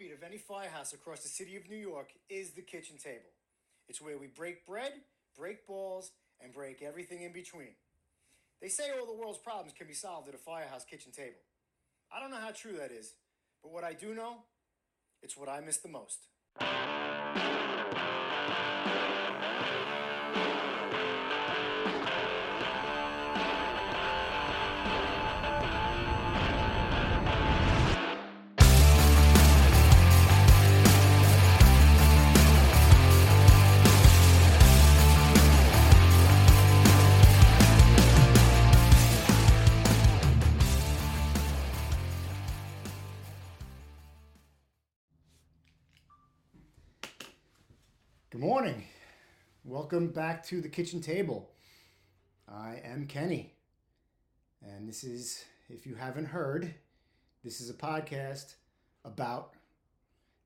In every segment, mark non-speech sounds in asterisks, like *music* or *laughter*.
heartbeat of any firehouse across the city of New York is the kitchen table. It's where we break bread, break balls, and break everything in between. They say all the world's problems can be solved at a firehouse kitchen table. I don't know how true that is, but what I do know, it's what I miss the most. Welcome back to the kitchen table. I am Kenny. And this is, if you haven't heard, this is a podcast about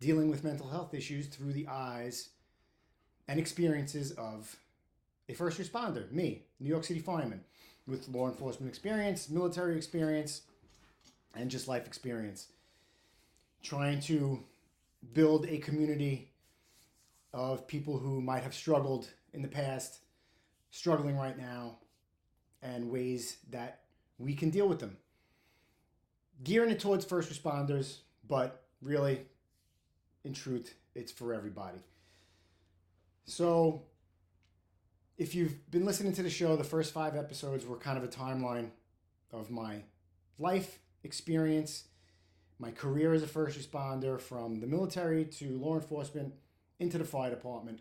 dealing with mental health issues through the eyes and experiences of a first responder, me, New York City fireman, with law enforcement experience, military experience, and just life experience. Trying to build a community of people who might have struggled in the past, struggling right now, and ways that we can deal with them. Gearing it towards first responders, but really, in truth, it's for everybody. So, if you've been listening to the show, the first five episodes were kind of a timeline of my life experience, my career as a first responder from the military to law enforcement into the fire department,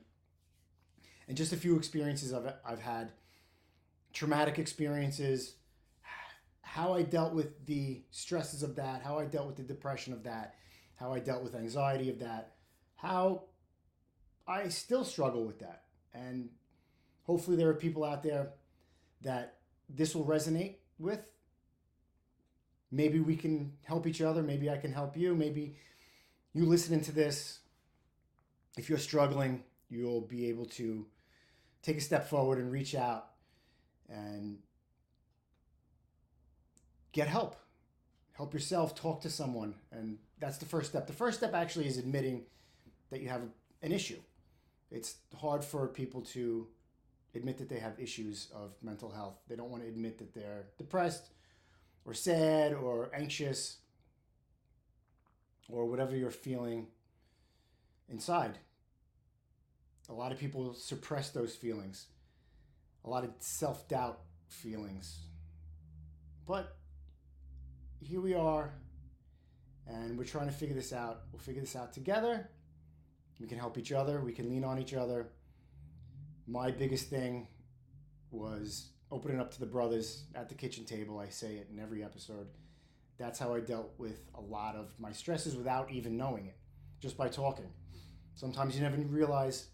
and just a few experiences I've, I've had, traumatic experiences, how I dealt with the stresses of that, how I dealt with the depression of that, how I dealt with anxiety of that, how I still struggle with that. And hopefully, there are people out there that this will resonate with. Maybe we can help each other. Maybe I can help you. Maybe you listening to this if you're struggling, you'll be able to take a step forward and reach out and get help. Help yourself, talk to someone. And that's the first step. The first step actually is admitting that you have an issue. It's hard for people to admit that they have issues of mental health. They don't want to admit that they're depressed or sad or anxious or whatever you're feeling inside. A lot of people suppress those feelings, a lot of self doubt feelings. But here we are, and we're trying to figure this out. We'll figure this out together. We can help each other, we can lean on each other. My biggest thing was opening up to the brothers at the kitchen table. I say it in every episode. That's how I dealt with a lot of my stresses without even knowing it, just by talking. Sometimes you never realize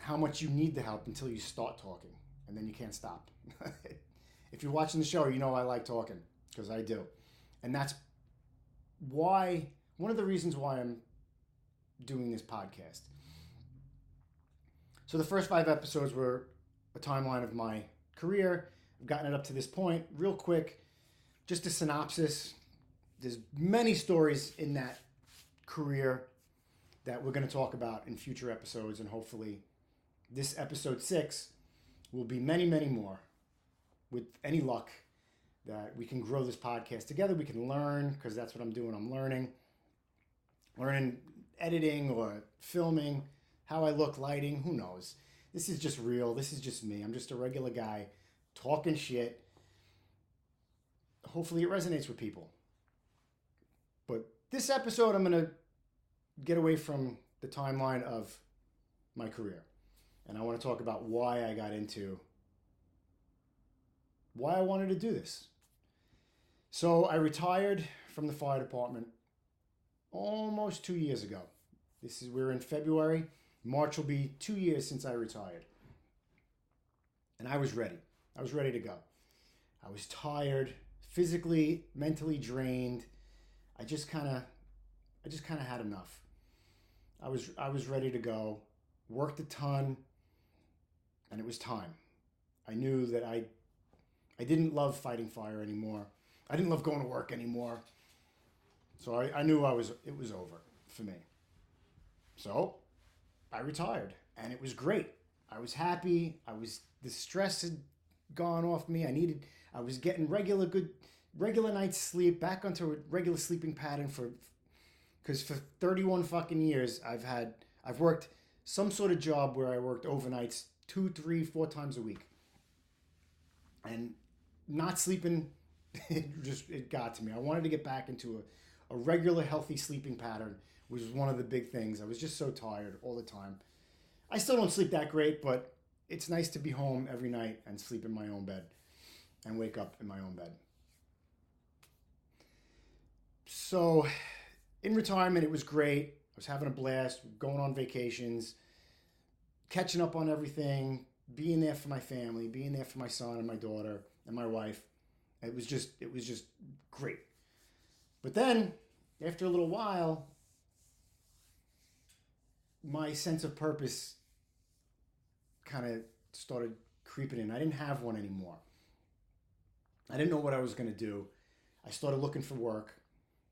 how much you need the help until you start talking, and then you can't stop. *laughs* if you're watching the show, you know I like talking because I do. And that's why, one of the reasons why I'm doing this podcast. So the first five episodes were a timeline of my career. I've gotten it up to this point. Real quick, just a synopsis. There's many stories in that career that we're going to talk about in future episodes, and hopefully, this episode six will be many, many more. With any luck, that we can grow this podcast together. We can learn because that's what I'm doing. I'm learning, learning editing or filming, how I look, lighting. Who knows? This is just real. This is just me. I'm just a regular guy talking shit. Hopefully, it resonates with people. But this episode, I'm to get away from the timeline of my career. And I want to talk about why I got into why I wanted to do this. So I retired from the fire department almost two years ago. This is we're in February. March will be two years since I retired. And I was ready. I was ready to go. I was tired, physically, mentally drained. I just kind of I just kind of had enough. I was I was ready to go. Worked a ton, and it was time. I knew that I I didn't love fighting fire anymore. I didn't love going to work anymore. So I, I knew I was it was over for me. So I retired and it was great. I was happy. I was the stress had gone off me. I needed I was getting regular good regular night's sleep, back onto a regular sleeping pattern for because for 31 fucking years I've had I've worked some sort of job where I worked overnights two, three, four times a week. And not sleeping *laughs* it just it got to me. I wanted to get back into a, a regular healthy sleeping pattern, which was one of the big things. I was just so tired all the time. I still don't sleep that great, but it's nice to be home every night and sleep in my own bed and wake up in my own bed. So, in retirement, it was great. I was having a blast, going on vacations, catching up on everything, being there for my family, being there for my son and my daughter and my wife. It was just it was just great. But then after a little while my sense of purpose kind of started creeping in. I didn't have one anymore. I didn't know what I was going to do. I started looking for work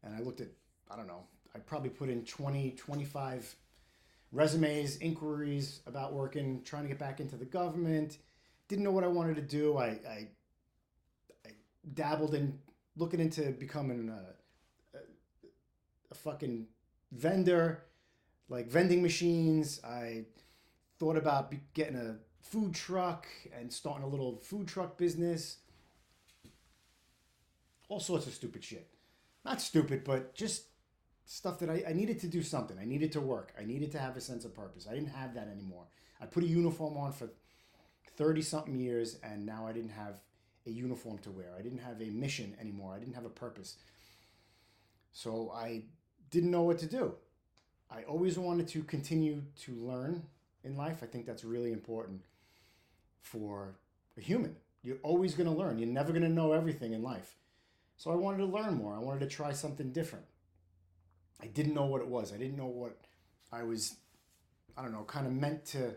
and I looked at I don't know. I probably put in 20 25 resumes, inquiries about working, trying to get back into the government. Didn't know what I wanted to do. I, I, I dabbled in looking into becoming a, a, a fucking vendor, like vending machines. I thought about getting a food truck and starting a little food truck business. All sorts of stupid shit. Not stupid, but just stuff that I, I needed to do something. I needed to work. I needed to have a sense of purpose. I didn't have that anymore. I put a uniform on for 30 something years and now I didn't have a uniform to wear. I didn't have a mission anymore. I didn't have a purpose. So I didn't know what to do. I always wanted to continue to learn in life. I think that's really important for a human. You're always going to learn. You're never going to know everything in life. So I wanted to learn more. I wanted to try something different. I didn't know what it was. I didn't know what I was, I don't know, kind of meant to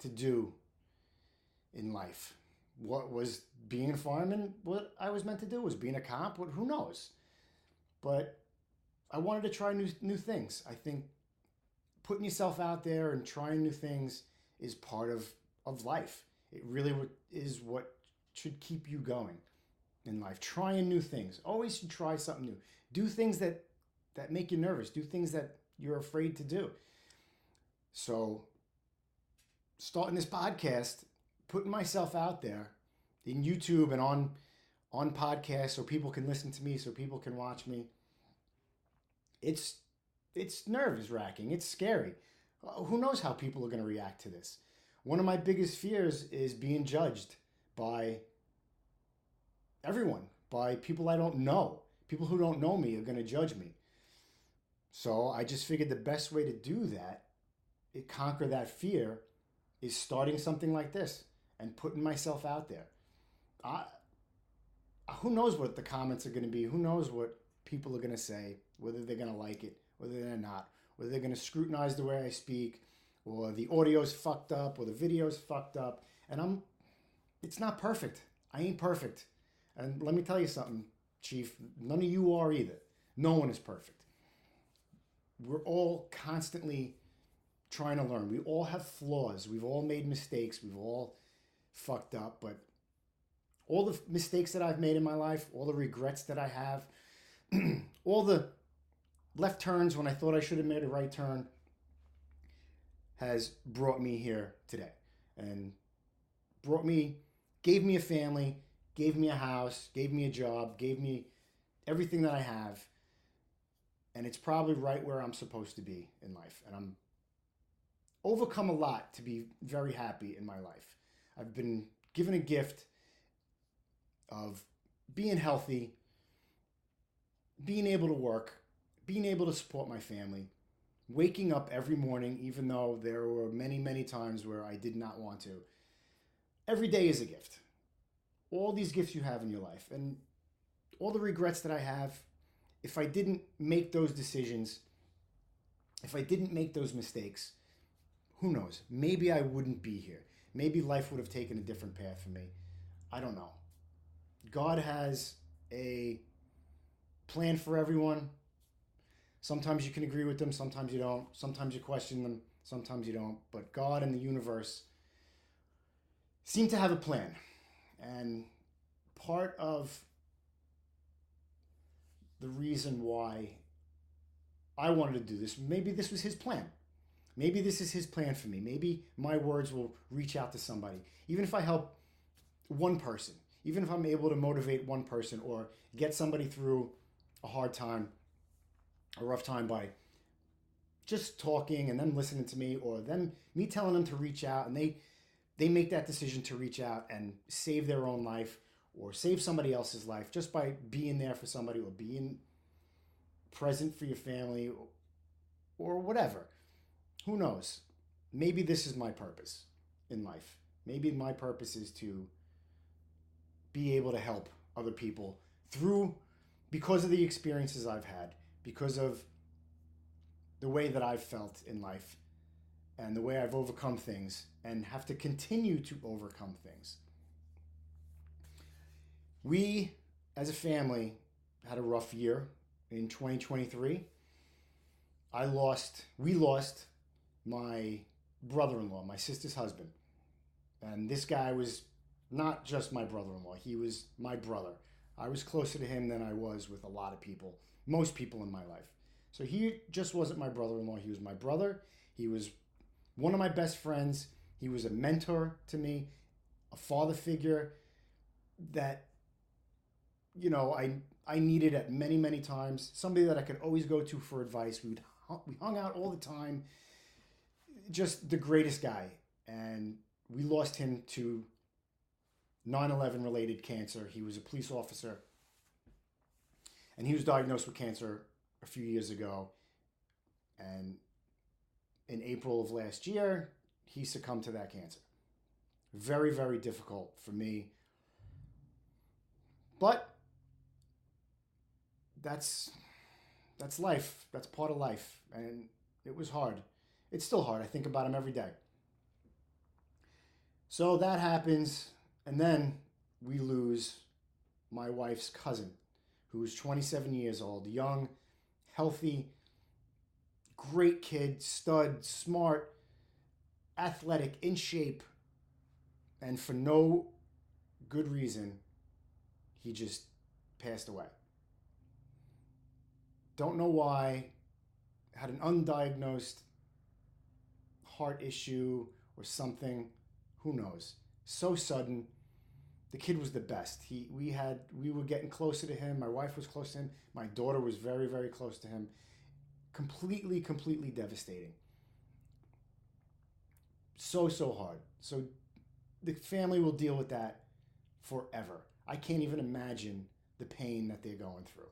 to do in life. What was being a fireman? What I was meant to do was being a cop. What who knows? But I wanted to try new new things. I think putting yourself out there and trying new things is part of of life. It really is what should keep you going in life. Trying new things. Always should try something new. Do things that that make you nervous. Do things that you're afraid to do. So, starting this podcast, putting myself out there in YouTube and on on podcasts so people can listen to me, so people can watch me. It's it's nerves wracking. It's scary. Uh, who knows how people are going to react to this? One of my biggest fears is being judged by everyone, by people I don't know. People who don't know me are going to judge me. So I just figured the best way to do that, it conquer that fear, is starting something like this and putting myself out there. I, who knows what the comments are going to be? Who knows what people are going to say? Whether they're going to like it, whether they're not, whether they're going to scrutinize the way I speak, or the audio's fucked up, or the video's fucked up. And I'm, it's not perfect. I ain't perfect. And let me tell you something, Chief. None of you are either. No one is perfect we're all constantly trying to learn. We all have flaws. We've all made mistakes. We've all fucked up. But all the mistakes that I've made in my life, all the regrets that I have, *clears throat* all the left turns when I thought I should have made a right turn has brought me here today and brought me, gave me a family, gave me a house, gave me a job, gave me everything that I have and it's probably right where I'm supposed to be in life. And I'm overcome a lot to be very happy in my life. I've been given a gift of being healthy, being able to work, being able to support my family, waking up every morning, even though there were many, many times where I did not want to. Every day is a gift. All these gifts you have in your life, and all the regrets that I have, if I didn't make those decisions, if I didn't make those mistakes, who knows? Maybe I wouldn't be here. Maybe life would have taken a different path for me. I don't know. God has a plan for everyone. Sometimes you can agree with them, sometimes you don't. Sometimes you question them, sometimes you don't. But God and the universe seem to have a plan. And part of the reason why I wanted to do this, maybe this was his plan. Maybe this is his plan for me. Maybe my words will reach out to somebody. Even if I help one person, even if I'm able to motivate one person or get somebody through a hard time, a rough time by just talking and them listening to me or them me telling them to reach out and they they make that decision to reach out and save their own life or save somebody else's life just by being there for somebody or being present for your family or, or whatever. Who knows? Maybe this is my purpose in life. Maybe my purpose is to be able to help other people through because of the experiences I've had, because of the way that I've felt in life and the way I've overcome things and have to continue to overcome things. We, as a family, had a rough year in 2023. I lost, we lost my brother in law, my sister's husband. And this guy was not just my brother in law, he was my brother. I was closer to him than I was with a lot of people, most people in my life. So he just wasn't my brother in law, he was my brother. He was one of my best friends. He was a mentor to me, a father figure that you know I I needed at many many times. Somebody that I could always go to for advice. We would we hung out all the time. Just the greatest guy, and we lost him to 9/11 related cancer. He was a police officer, and he was diagnosed with cancer a few years ago, and in April of last year, he succumbed to that cancer. Very, very difficult for me. But that's that's life. That's part of life. And it was hard. It's still hard. I think about him every day. So that happens, and then we lose my wife's cousin, who is 27 years old, young, healthy, great kid, stud, smart, athletic, in shape, and for no good reason, he just passed away. Don't know why. Had an undiagnosed heart issue or something. Who knows? So sudden. The kid was the best. He we had we were getting closer to him. My wife was close to him. My daughter was very very close to him completely, completely devastating. So, so hard. So, the family will deal with that forever. I can't even imagine the pain that they're going through.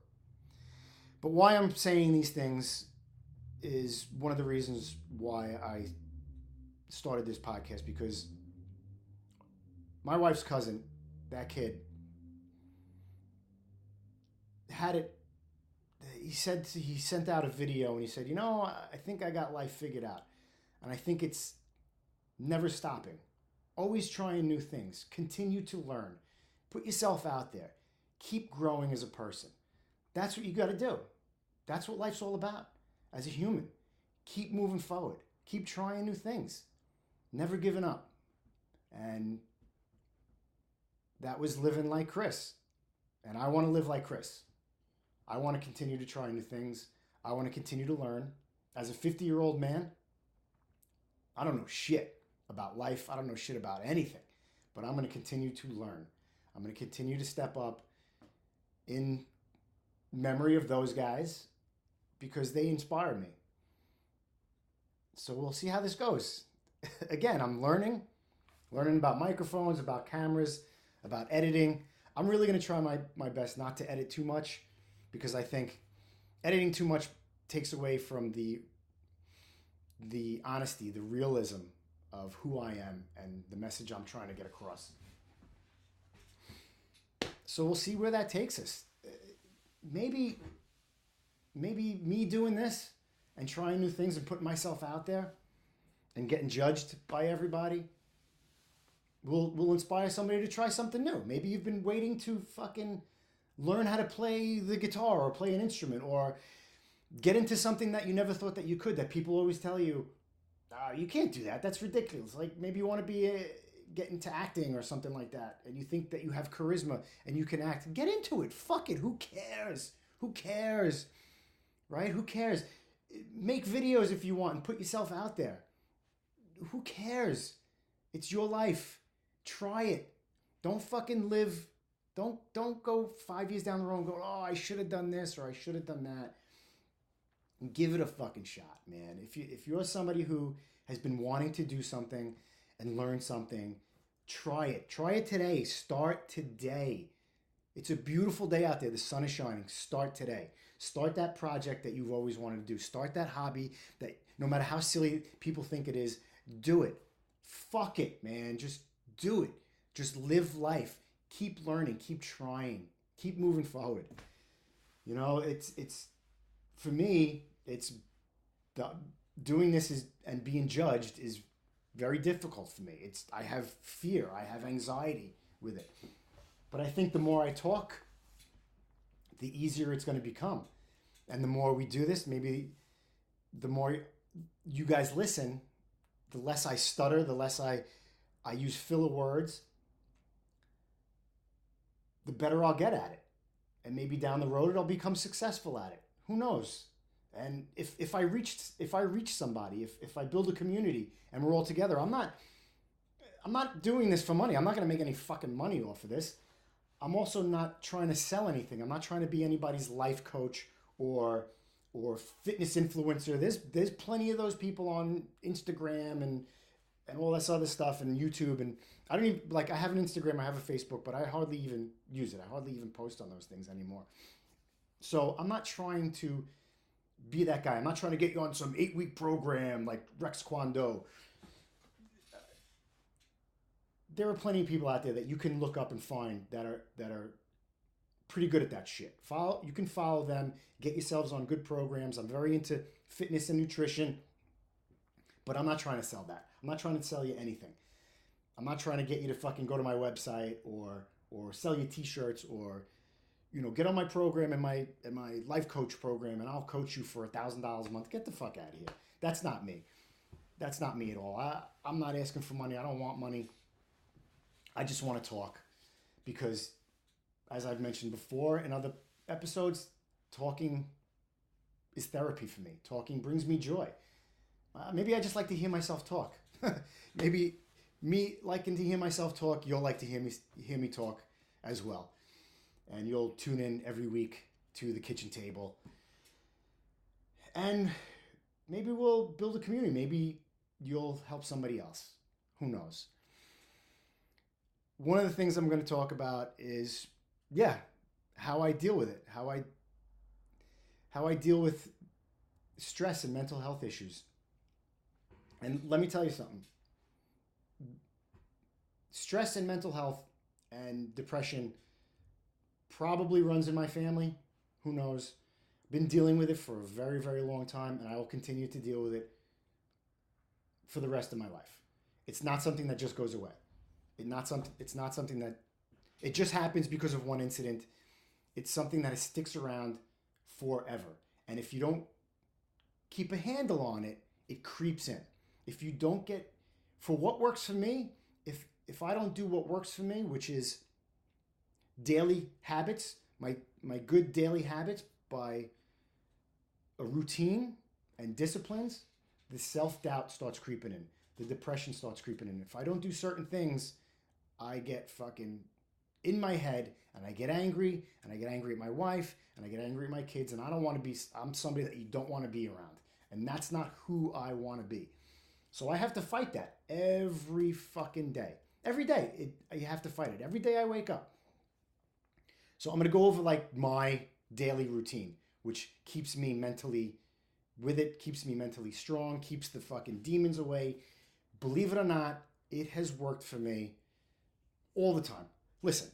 But why I'm saying these things is one of the reasons why I started this podcast because my wife's cousin, that kid, had it he said he sent out a video and he said, "You know, I think I got life figured out." And I think it's never stopping. Always trying new things. Continue to learn. Put yourself out there. Keep growing as a person. That's what you got to do. That's what life's all about as a human. Keep moving forward. Keep trying new things. Never giving up. And that was living like Chris. And I want to live like Chris. I want to continue to try new things. I want to continue to learn. As a 50 year old man, I don't know shit about life. I don't know shit about anything, but I'm going to continue to learn. I'm going to continue to step up in memory of those guys because they inspired me. So we'll see how this goes. *laughs* Again, I'm learning, learning about microphones, about cameras, about editing. I'm really going to try my, my best not to edit too much because I think editing too much takes away from the the honesty, the realism of who I am and the message I'm trying to get across. So we'll see where that takes us. Maybe maybe me doing this and trying new things and putting myself out there and getting judged by everybody will will inspire somebody to try something new. Maybe you've been waiting to fucking learn how to play the guitar or play an instrument or Get into something that you never thought that you could, that people always tell you, oh, you can't do that. That's ridiculous. Like maybe you want to be a, get into acting or something like that, and you think that you have charisma and you can act. Get into it. Fuck it. Who cares? Who cares? Right? Who cares? Make videos if you want and put yourself out there. Who cares? It's your life. Try it. Don't fucking live. Don't don't go five years down the road and go, oh, I should have done this or I should have done that. Give it a fucking shot, man. If you if you're somebody who has been wanting to do something and learn something, try it. Try it today. Start today. It's a beautiful day out there. The sun is shining. Start today. Start that project that you've always wanted to do. Start that hobby that no matter how silly people think it is, do it. Fuck it, man. Just do it. Just live life. Keep learning. Keep trying. Keep moving forward. You know, it's it's for me, it's the doing this is and being judged is very difficult for me. It's I have fear, I have anxiety with it. But I think the more I talk, the easier it's going to become. And the more we do this, maybe the more you guys listen, the less I stutter, the less I I use filler words, the better I'll get at it. And maybe down the road it'll become successful at it. Who knows? And if, if I reach if I reach somebody, if, if I build a community and we're all together, I'm not I'm not doing this for money. I'm not gonna make any fucking money off of this. I'm also not trying to sell anything. I'm not trying to be anybody's life coach or or fitness influencer. There's there's plenty of those people on Instagram and and all this other stuff and YouTube and I don't even like I have an Instagram, I have a Facebook, but I hardly even use it. I hardly even post on those things anymore. So I'm not trying to be that guy. I'm not trying to get you on some eight week program like Rex Kwon Do. There are plenty of people out there that you can look up and find that are that are pretty good at that shit. Follow you can follow them, get yourselves on good programs. I'm very into fitness and nutrition, but I'm not trying to sell that. I'm not trying to sell you anything. I'm not trying to get you to fucking go to my website or or sell you t-shirts or you know, get on my program and my and my life coach program, and I'll coach you for a thousand dollars a month. Get the fuck out of here. That's not me. That's not me at all. I, I'm not asking for money. I don't want money. I just want to talk because, as I've mentioned before in other episodes, talking is therapy for me. Talking brings me joy. Uh, maybe I just like to hear myself talk. *laughs* maybe me liking to hear myself talk, you'll like to hear me hear me talk as well and you'll tune in every week to the kitchen table. And maybe we'll build a community. Maybe you'll help somebody else. Who knows? One of the things I'm going to talk about is yeah, how I deal with it, how I how I deal with stress and mental health issues. And let me tell you something. Stress and mental health and depression probably runs in my family. Who knows? Been dealing with it for a very, very long time, and I will continue to deal with it for the rest of my life. It's not something that just goes away. It not something. It's not something that it just happens because of one incident. It's something that sticks around forever. And if you don't keep a handle on it, it creeps in. If you don't get for what works for me, if if I don't do what works for me, which is daily habits, my my good daily habits by a routine and disciplines, the self-doubt starts creeping in. The depression starts creeping in. If I don't do certain things, I get fucking in my head and I get angry and I get angry at my wife and I get angry at my kids and I don't want to be I'm somebody that you don't want to be around. And that's not who I want to be. So I have to fight that every fucking day. Every day, it, you have to fight it. Every day I wake up. So I'm going to go over like my daily routine, which keeps me mentally with it, keeps me mentally strong, keeps the fucking demons away. Believe it or not, it has worked for me all the time. Listen,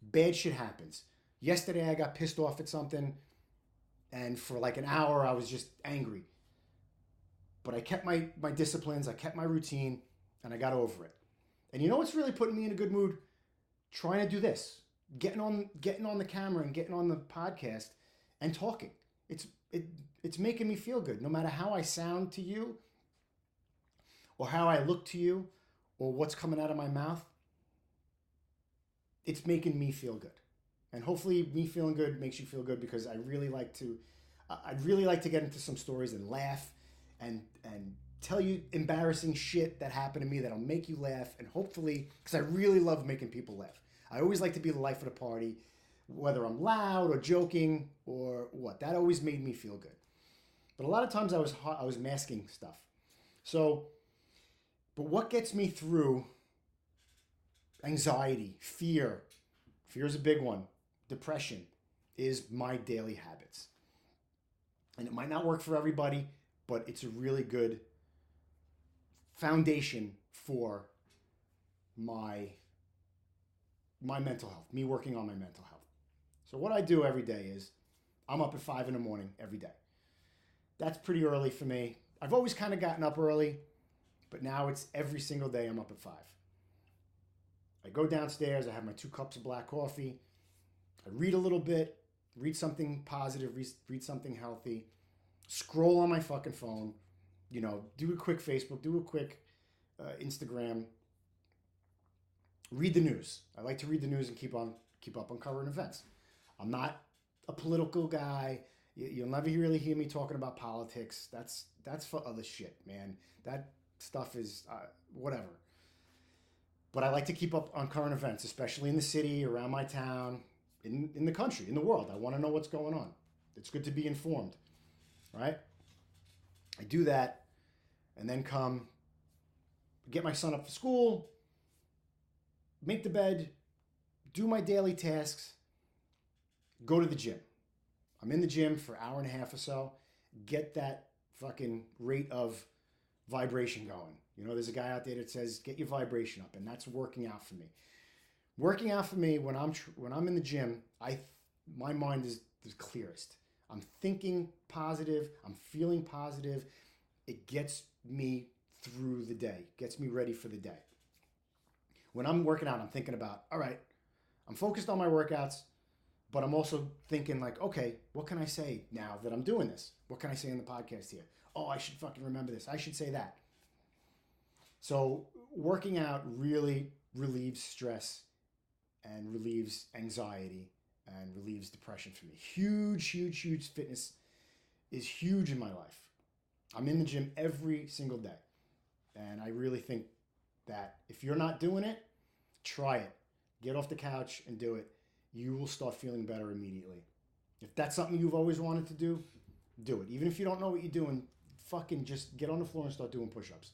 bad shit happens. Yesterday I got pissed off at something and for like an hour I was just angry. But I kept my my disciplines, I kept my routine, and I got over it. And you know what's really putting me in a good mood? Trying to do this getting on getting on the camera and getting on the podcast and talking. It's it it's making me feel good. No matter how I sound to you, or how I look to you, or what's coming out of my mouth, it's making me feel good. And hopefully, me feeling good makes you feel good because I really like to. I'd really like to get into some stories and laugh, and and tell you embarrassing shit that happened to me that'll make you laugh, and hopefully, because I really love making people laugh. I always like to be the life of the party, whether I'm loud or joking or what. That always made me feel good. But a lot of times I was I was masking stuff. So, but what gets me through anxiety, fear, fear is a big one, depression, is my daily habits. And it might not work for everybody, but it's a really good foundation for my my mental health, me working on my mental health. So what I do every day is I'm up at five in the morning every day. That's pretty early for me. I've always kind of gotten up early, but now it's every single day I'm up at five. I go downstairs, I have my two cups of black coffee, I read a little bit, read something positive, read, read something healthy, scroll on my fucking phone, you know, do a quick Facebook, do a quick uh, Instagram, read the news. I like to read the news and keep on keep up on current events. I'm not a political guy. You'll never really hear me talking about politics. That's that's for other shit, man. That stuff is uh, whatever. But I like to keep up on current events, especially in the city, around my town, in in the country, in the world. I want to know what's going on. It's good to be informed, right? I do that, and then come get my son up for school, make the bed, do my daily tasks, go to the gym. I'm in the gym for an hour and a half or so, get that fucking rate of vibration going. You know, there's a guy out there that says get your vibration up, and that's working out for me. Working out for me when I'm tr- when I'm in the gym, I my mind is the clearest. I'm thinking positive. I'm feeling positive. It gets me through the day, gets me ready for the day when I'm working out, I'm thinking about, all right, I'm focused on my workouts, but I'm also thinking like, okay, what can I say now that I'm doing this? What can I say in the podcast here? Oh, I should fucking remember this. I should say that. So working out really relieves stress and relieves anxiety and relieves depression for me. Huge, huge, huge fitness is huge in my life. I'm in the gym every single day. And I really think that if you're not doing it, try it. Get off the couch and do it. You will start feeling better immediately. If that's something you've always wanted to do, do it. Even if you don't know what you're doing, fucking just get on the floor and start doing push ups.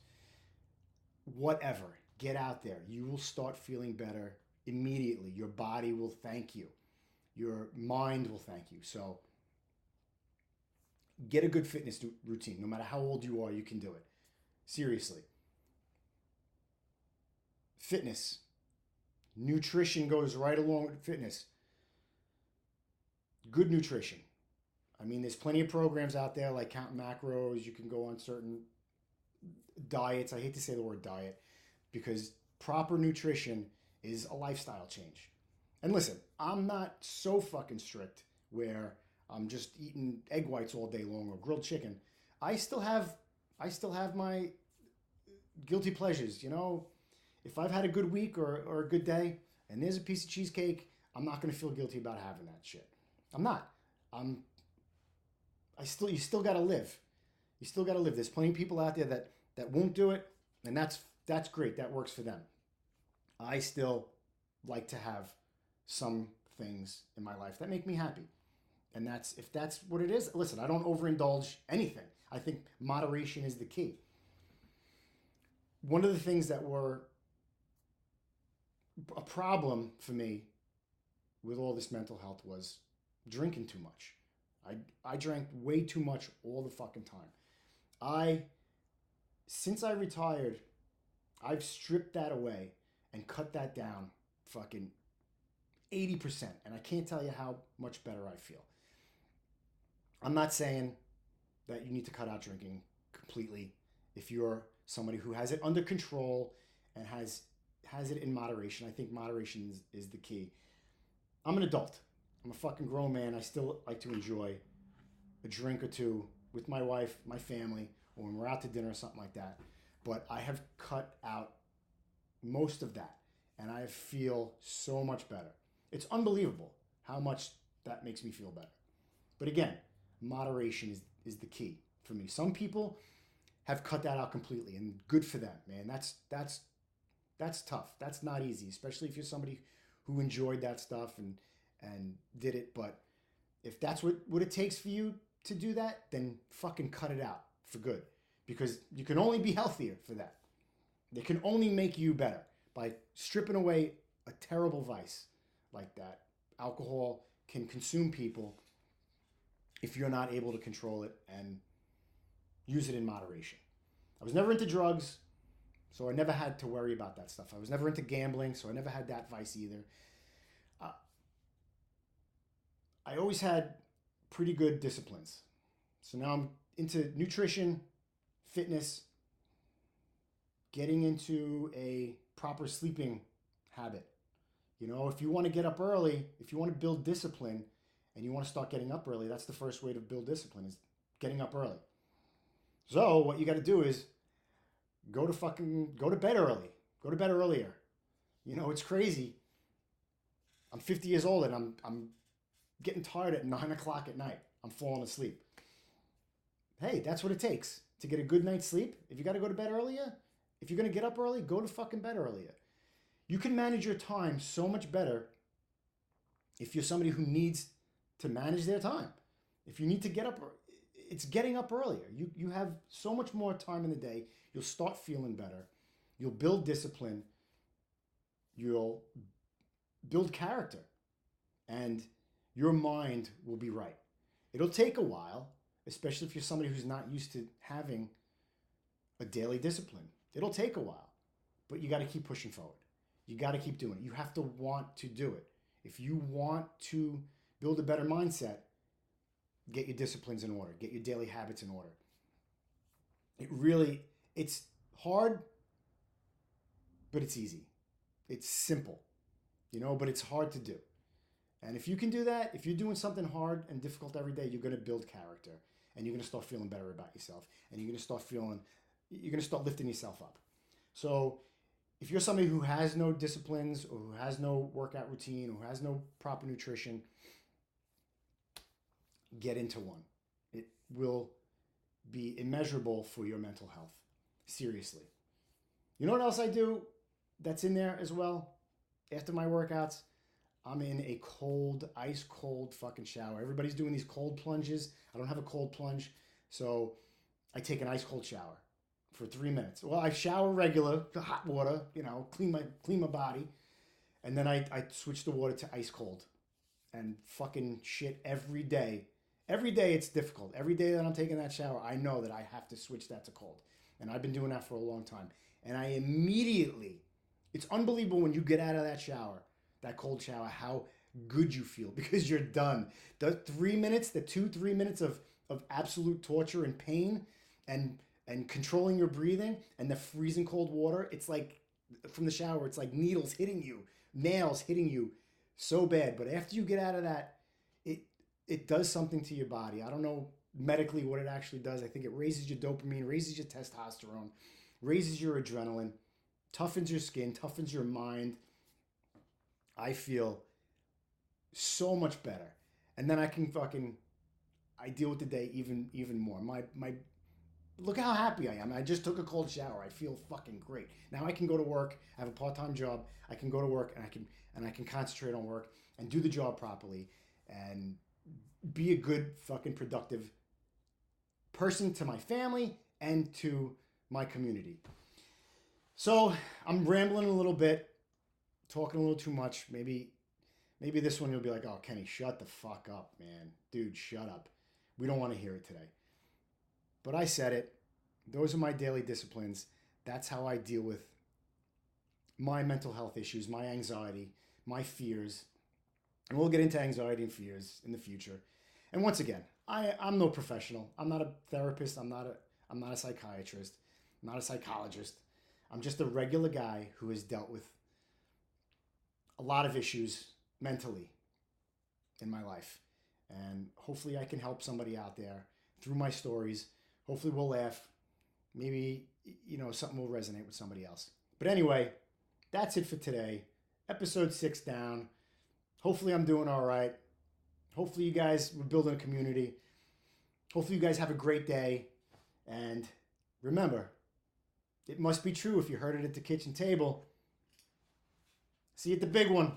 Whatever. Get out there. You will start feeling better immediately. Your body will thank you, your mind will thank you. So, get a good fitness routine. No matter how old you are, you can do it. Seriously fitness. Nutrition goes right along with fitness. Good nutrition. I mean, there's plenty of programs out there like Count Macros. You can go on certain diets. I hate to say the word diet because proper nutrition is a lifestyle change. And listen, I'm not so fucking strict where I'm just eating egg whites all day long or grilled chicken. I still have I still have my guilty pleasures, you know, if I've had a good week or, or a good day and there's a piece of cheesecake, I'm not going to feel guilty about having that shit. I'm not. I'm. I still, you still got to live. You still got to live. There's plenty of people out there that that won't do it, and that's that's great. That works for them. I still like to have some things in my life that make me happy, and that's if that's what it is. Listen, I don't overindulge anything. I think moderation is the key. One of the things that were a problem for me with all this mental health was drinking too much. I, I drank way too much all the fucking time. I, since I retired, I've stripped that away and cut that down fucking 80%. And I can't tell you how much better I feel. I'm not saying that you need to cut out drinking completely if you're somebody who has it under control and has has it in moderation. I think moderation is, is the key. I'm an adult. I'm a fucking grown man. I still like to enjoy a drink or two with my wife, my family, or when we're out to dinner or something like that. But I have cut out most of that and I feel so much better. It's unbelievable how much that makes me feel better. But again, moderation is, is the key for me. Some people have cut that out completely and good for them, man. That's that's that's tough. That's not easy, especially if you're somebody who enjoyed that stuff and and did it. But if that's what, what it takes for you to do that, then fucking cut it out for good. Because you can only be healthier for that. They can only make you better by stripping away a terrible vice like that. Alcohol can consume people if you're not able to control it and use it in moderation. I was never into drugs, so I never had to worry about that stuff. I was never into gambling, so I never had that vice either. Uh, I always had pretty good disciplines. So now I'm into nutrition, fitness, getting into a proper sleeping habit. You know, if you want to get up early, if you want to build discipline and you want to start getting up early, that's the first way to build discipline is getting up early. So, what you got to do is go to fucking go to bed early. Go to bed earlier. You know, it's crazy. I'm 50 years old and I'm I'm getting tired at nine o'clock at night. I'm falling asleep. Hey, that's what it takes to get a good night's sleep. If you got to go to bed earlier, if you're to get up early, go to fucking bed earlier. You can manage your time so much better if you're somebody who needs to manage their time. If you need to get up, it's getting up earlier. You, you have so much more time in the day. You'll start feeling better. You'll build discipline. You'll build character. And your mind will be right. It'll take a while, especially if you're somebody who's not used to having a daily discipline. It'll take a while, but you got to keep pushing forward. You got to keep doing it. You have to want to do it. If you want to build a better mindset, get your disciplines in order, get your daily habits in order. It really it's hard but it's easy. It's simple. You know, but it's hard to do. And if you can do that, if you're doing something hard and difficult every day, you're going to build character and you're going to start feeling better about yourself and you're going to start feeling you're going to start lifting yourself up. So, if you're somebody who has no disciplines or who has no workout routine or who has no proper nutrition, get into one. It will be immeasurable for your mental health. Seriously. You know what else I do that's in there as well? After my workouts, I'm in a cold, ice cold fucking shower. Everybody's doing these cold plunges. I don't have a cold plunge, so I take an ice cold shower for three minutes. Well, I shower regular, hot water, you know, clean my clean my body, and then I I switch the water to ice cold, and fucking shit every day. Every day it's difficult. Every day that I'm taking that shower, I know that I have to switch that to cold, and I've been doing that for a long time. And I immediately, it's unbelievable when you get out of that shower, that cold shower, how good you feel *laughs* because you're done. The three minutes, the two three minutes of of absolute torture and pain, and and controlling your breathing and the freezing cold water, it's like from the shower, it's like needles hitting you, nails hitting you so bad. But after you get out of that, it it does something to your body. I don't know medically what it actually does. I think it raises your dopamine, raises your testosterone, raises your adrenaline, toughens your skin, toughens your mind. I feel so much better. And then I can fucking I deal with the day even even more. My my look how happy I am. I just took a cold shower. I feel fucking great. Now I can go to work. I have a part-time job. I can go to work and I can and I can concentrate on work and do the job properly and be a good fucking productive person to my family and to my community. So, I'm rambling a little bit, talking a little too much. Maybe maybe this one you'll be like, "Oh, Kenny, shut the fuck up, man. Dude, shut up. We don't want to hear it today." But I said it. Those are my daily disciplines. That's how I deal with my mental health issues, my anxiety, my fears. And we'll get into anxiety and fears in the future. And once again, I, I'm no professional. I'm not a therapist. I'm not a I'm not a psychiatrist. I'm not a psychologist. I'm just a regular guy who has dealt with a lot of issues mentally in my life. And hopefully I can help somebody out there through my stories. Hopefully, we'll laugh. Maybe, you know, something will resonate with somebody else. But anyway, that's it for today. Episode six down. Hopefully, I'm doing all right. Hopefully, you guys, we're building a community. Hopefully, you guys have a great day. And remember, it must be true if you heard it at the kitchen table. See you at the big one.